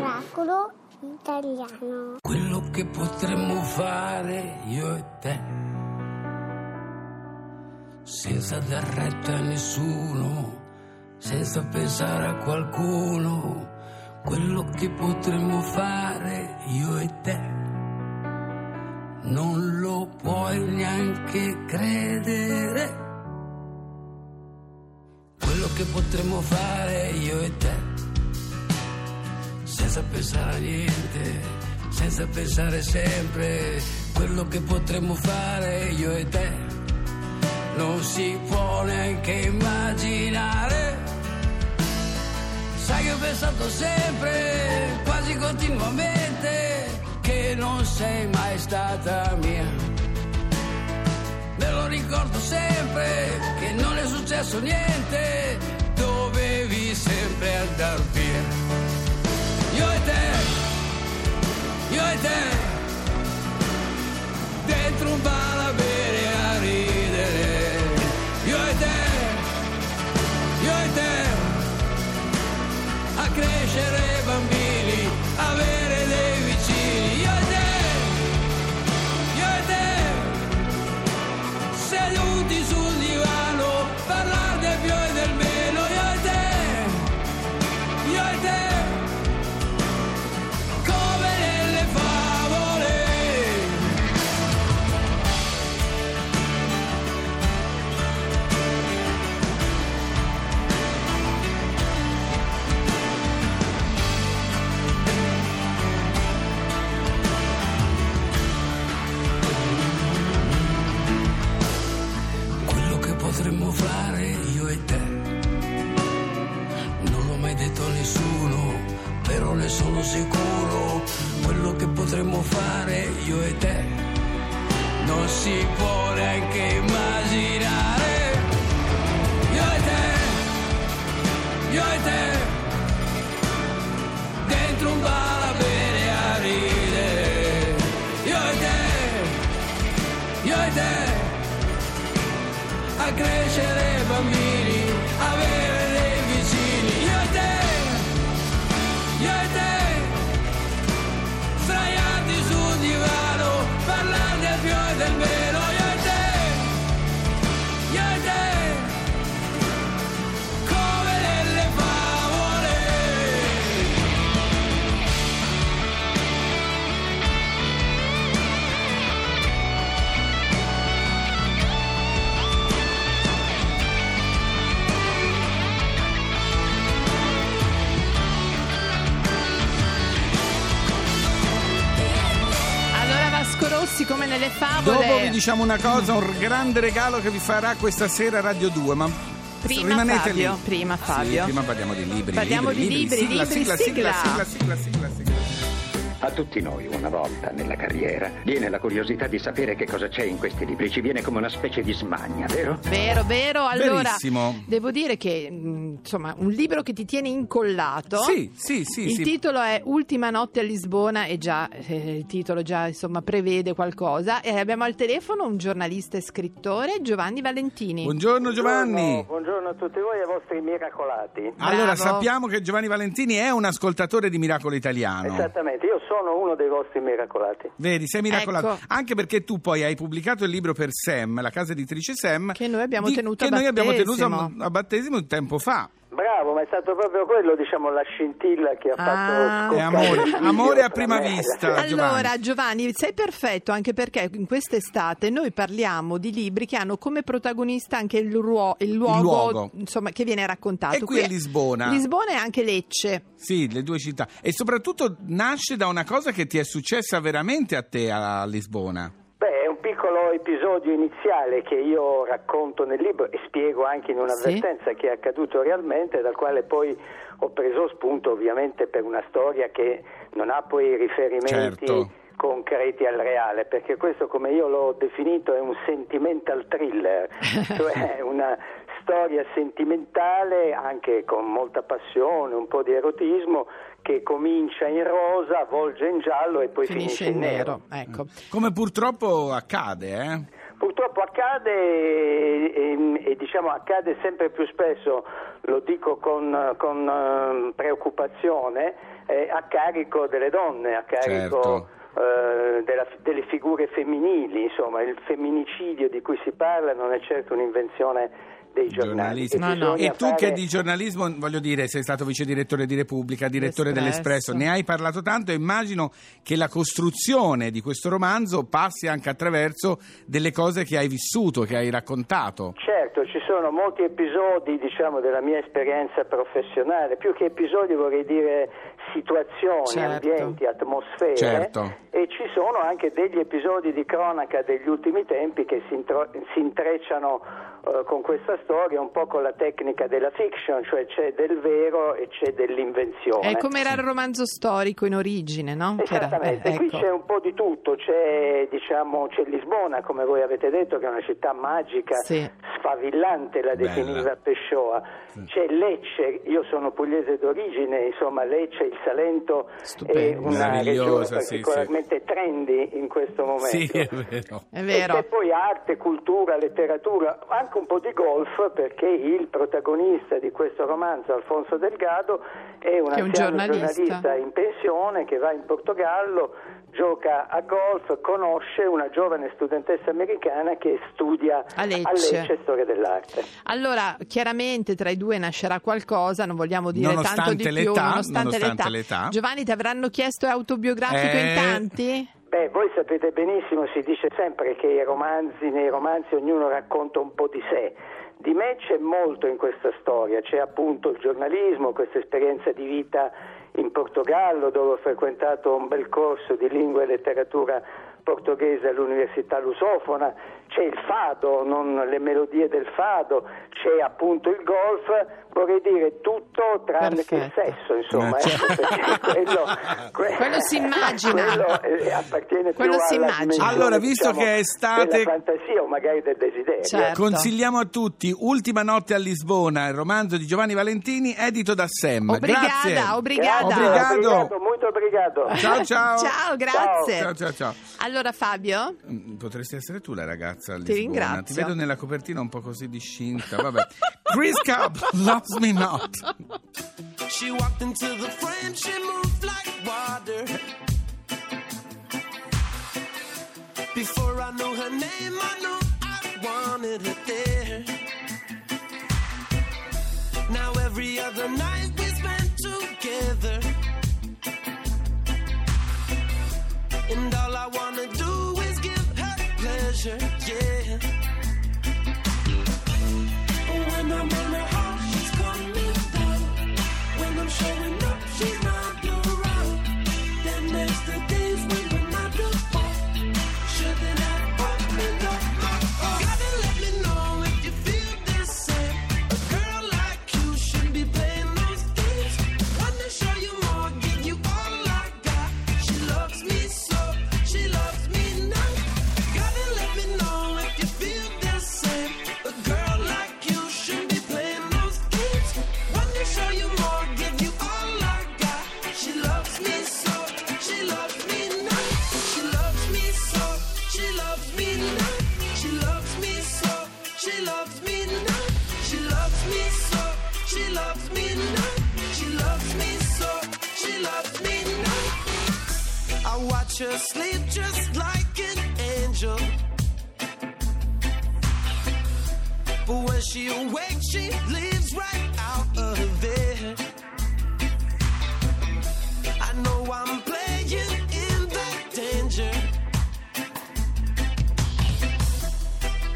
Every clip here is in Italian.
Oracolo italiano. Quello che potremmo fare io e te, senza dar retta a nessuno, senza pensare a qualcuno, quello che potremmo fare io e te, non lo puoi neanche credere. Che potremmo fare io e te senza pensare a niente, senza pensare sempre quello che potremmo fare io e te. Non si può neanche immaginare. Sai che ho pensato sempre, quasi continuamente, che non sei mai stata mia. Ricordo sempre che non è successo niente, dovevi sempre andar via te, seduti si può neanche immaginare. Io e te Io e te Dentro un bar a bere a ridere. Io e te Io e te a crescere bambini, nelle favole. Dopo vi diciamo una cosa, un grande regalo che vi farà questa sera Radio 2, ma Prima rimanete Fabio, lì. prima Sì, Fabio. prima parliamo di libri. Parliamo di libri, sigla, libri, sigla, sigla, sigla. sigla, sigla, sigla, sigla. A tutti noi una volta nella carriera viene la curiosità di sapere che cosa c'è in questi libri, ci viene come una specie di smania, vero? Vero, vero. Allora, Verissimo. devo dire che, mh, insomma, un libro che ti tiene incollato. Sì, sì, sì, Il sì. titolo è Ultima notte a Lisbona e già eh, il titolo già insomma prevede qualcosa. E abbiamo al telefono un giornalista e scrittore, Giovanni Valentini. Buongiorno Giovanni. Buongiorno, buongiorno a tutti voi e ai vostri miracolati. Allora, Bravo. sappiamo che Giovanni Valentini è un ascoltatore di Miracolo Italiano. Esattamente, io sono uno dei vostri miracolati. Vedi, sei miracolato. Ecco. Anche perché tu poi hai pubblicato il libro per Sam, la casa editrice Sam. Che noi abbiamo di- tenuto che a noi abbiamo tenuto battesimo. a, a battesimo un tempo fa. Bravo, ma è stato proprio quello, diciamo, la scintilla che ha Ah. fatto È amore, il amore a prima vista. gente. Allora, Giovanni, sei perfetto anche perché in quest'estate noi parliamo di libri che hanno come protagonista anche il, ruo- il luogo, luogo. insomma, che viene raccontato. E qui è Lisbona. Lisbona e anche Lecce. Sì, le due città. E soprattutto nasce da una cosa che ti è successa veramente a te a Lisbona. Piccolo episodio iniziale che io racconto nel libro e spiego anche in un'avvertenza che è accaduto realmente, dal quale poi ho preso spunto ovviamente per una storia che non ha poi riferimenti Certo. concreti al reale, perché questo come io l'ho definito è un sentimental thriller, cioè una storia sentimentale anche con molta passione, un po' di erotismo che comincia in rosa, volge in giallo e poi Finisce in nero. Ecco. Come purtroppo accade, eh? Purtroppo accade e, e- e, diciamo accade sempre più spesso, lo dico con, con, eh, preoccupazione, eh, a carico delle donne, a carico Certo. eh, della- delle figure femminili, insomma il femminicidio di cui si parla non è certo un'invenzione dei giornali. Giornalisti. No, no. E tu che fare- di giornalismo, voglio dire, sei stato vice direttore di Repubblica, direttore L'Espresso. dell'Espresso, ne hai parlato tanto e immagino che la costruzione di questo romanzo passi anche attraverso delle cose che hai vissuto, che hai raccontato. Certo, ci sono molti episodi diciamo, della mia esperienza professionale, più che episodi vorrei dire situazioni, Certo. ambienti, atmosfere Certo. e ci sono anche degli episodi di cronaca degli ultimi tempi che si, intro- si intrecciano eh, con questa storia un po' con la tecnica della fiction, cioè c'è del vero e c'è dell'invenzione. È come era il romanzo storico in origine, no? Era- Esattamente, eh, qui ecco. c'è un po' di tutto, c'è, diciamo, c'è Lisbona, come voi avete detto, che è una città magica, Sì. sfavillante, la Bella. definiva Pessoa. C'è Lecce, io sono pugliese d'origine, insomma Lecce, il Salento è Stupendo. una Meravigliosa, regione sì, particolarmente trendy in questo momento. Sì, è vero. È E vero. c'è poi arte, cultura, letteratura, anche un po' di golf perché il protagonista di questo romanzo, Alfonso Delgado, è un è un anziano giornalista. in pensione che va in Portogallo, gioca a golf, conosce una giovane studentessa americana che studia A Lecce. storia dell'arte. Allora, chiaramente tra i due nascerà qualcosa, non vogliamo dire tanto Nonostante di più, l'età, nonostante, nonostante l'età. l'età. Giovanni, ti avranno chiesto è autobiografico in Eh. tanti? Beh, voi sapete benissimo, si dice sempre che romanzi, nei romanzi ognuno racconta un po' di sé. Di me c'è molto in questa storia, c'è appunto il giornalismo, questa esperienza di vita in Portogallo dove ho frequentato un bel corso di lingua e letteratura portoghese all'Università Lusofona, c'è il fado, non le melodie del fado, c'è appunto il golf, vorrei dire tutto tranne che il Perfetto. sesso, insomma, Eh, ecco, certo. perché quello, que- Quello si immagina. quello eh, appartiene Quello più si alla immagina. Allora, visto diciamo, che è estate- della fantasia o magari del desiderio. Certo. Consigliamo a tutti Ultima notte a Lisbona, il romanzo di Giovanni Valentini, edito da Sam. Obrigada, Grazie. obrigada. Grazie, Obrigado. obrigado, molto obrigado. Ciao ciao. Ciao, grazie. Ciao ciao ciao. Allora Fabio, Mm, Potresti essere tu la ragazza a Ti ringrazio. Ti vedo nella copertina un po' così discinta. Vabbè. Chris Cup, Loves Me Not. She walked into the frame, she moved like water. Before I knew her name, I knew I wanted her there. Now every other night we spend together. And all I yeah. She awakes, she lives right out of there. I know I'm playing in that danger.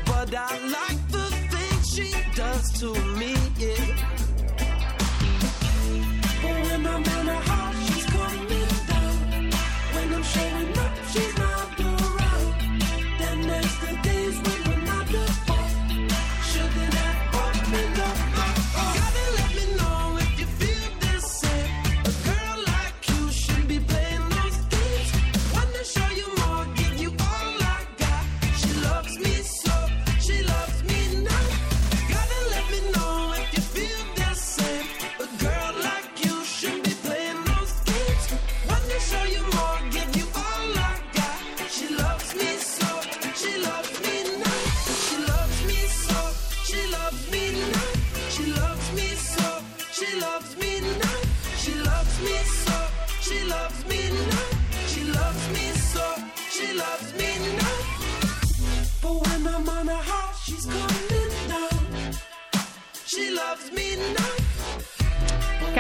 But I like the things she does to me,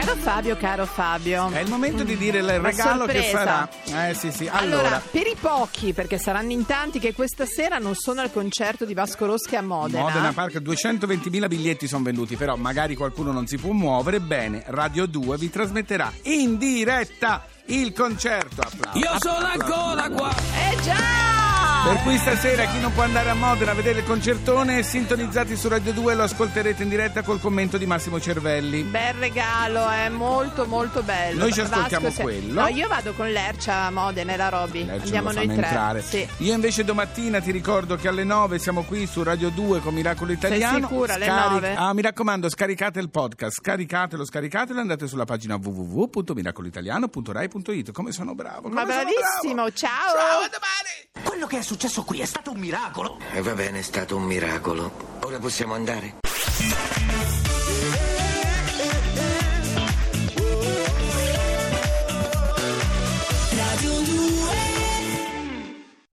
Caro Fabio, caro Fabio. È il momento di dire il regalo che farà. Eh sì, sì. Allora, Allora, per i pochi, perché saranno in tanti che questa sera non sono al concerto di Vasco Roschi a Modena. Modena Park 220.000 biglietti sono venduti, però magari qualcuno non si può muovere. Bene, Radio 2 vi trasmetterà in diretta il concerto. Applausi. Io sono ancora qua. Eh già! Per cui stasera chi non può andare a Modena a vedere il concertone, sintonizzati su Radio 2 lo ascolterete in diretta col commento di Massimo Cervelli. Bel regalo, è molto molto bello. Noi ci Vasco, ascoltiamo se- quello. No, io vado con l'Ercia a Modena e la Roby. Andiamo noi tre. entrare. Sì. Io invece domattina ti ricordo che alle 9 siamo qui su Radio 2 con Miracolo Italiano. sicura, alle 9? Ah, mi raccomando, scaricate il podcast, scaricatelo, scaricatelo e andate sulla pagina www.miracoloitaliano.rai.it. Come sono bravo, Ma come sono bravissimo, bravo. ciao. Ciao, a domani. Quello che è successo qui è stato un miracolo. E va bene, è stato un miracolo. Ora possiamo andare?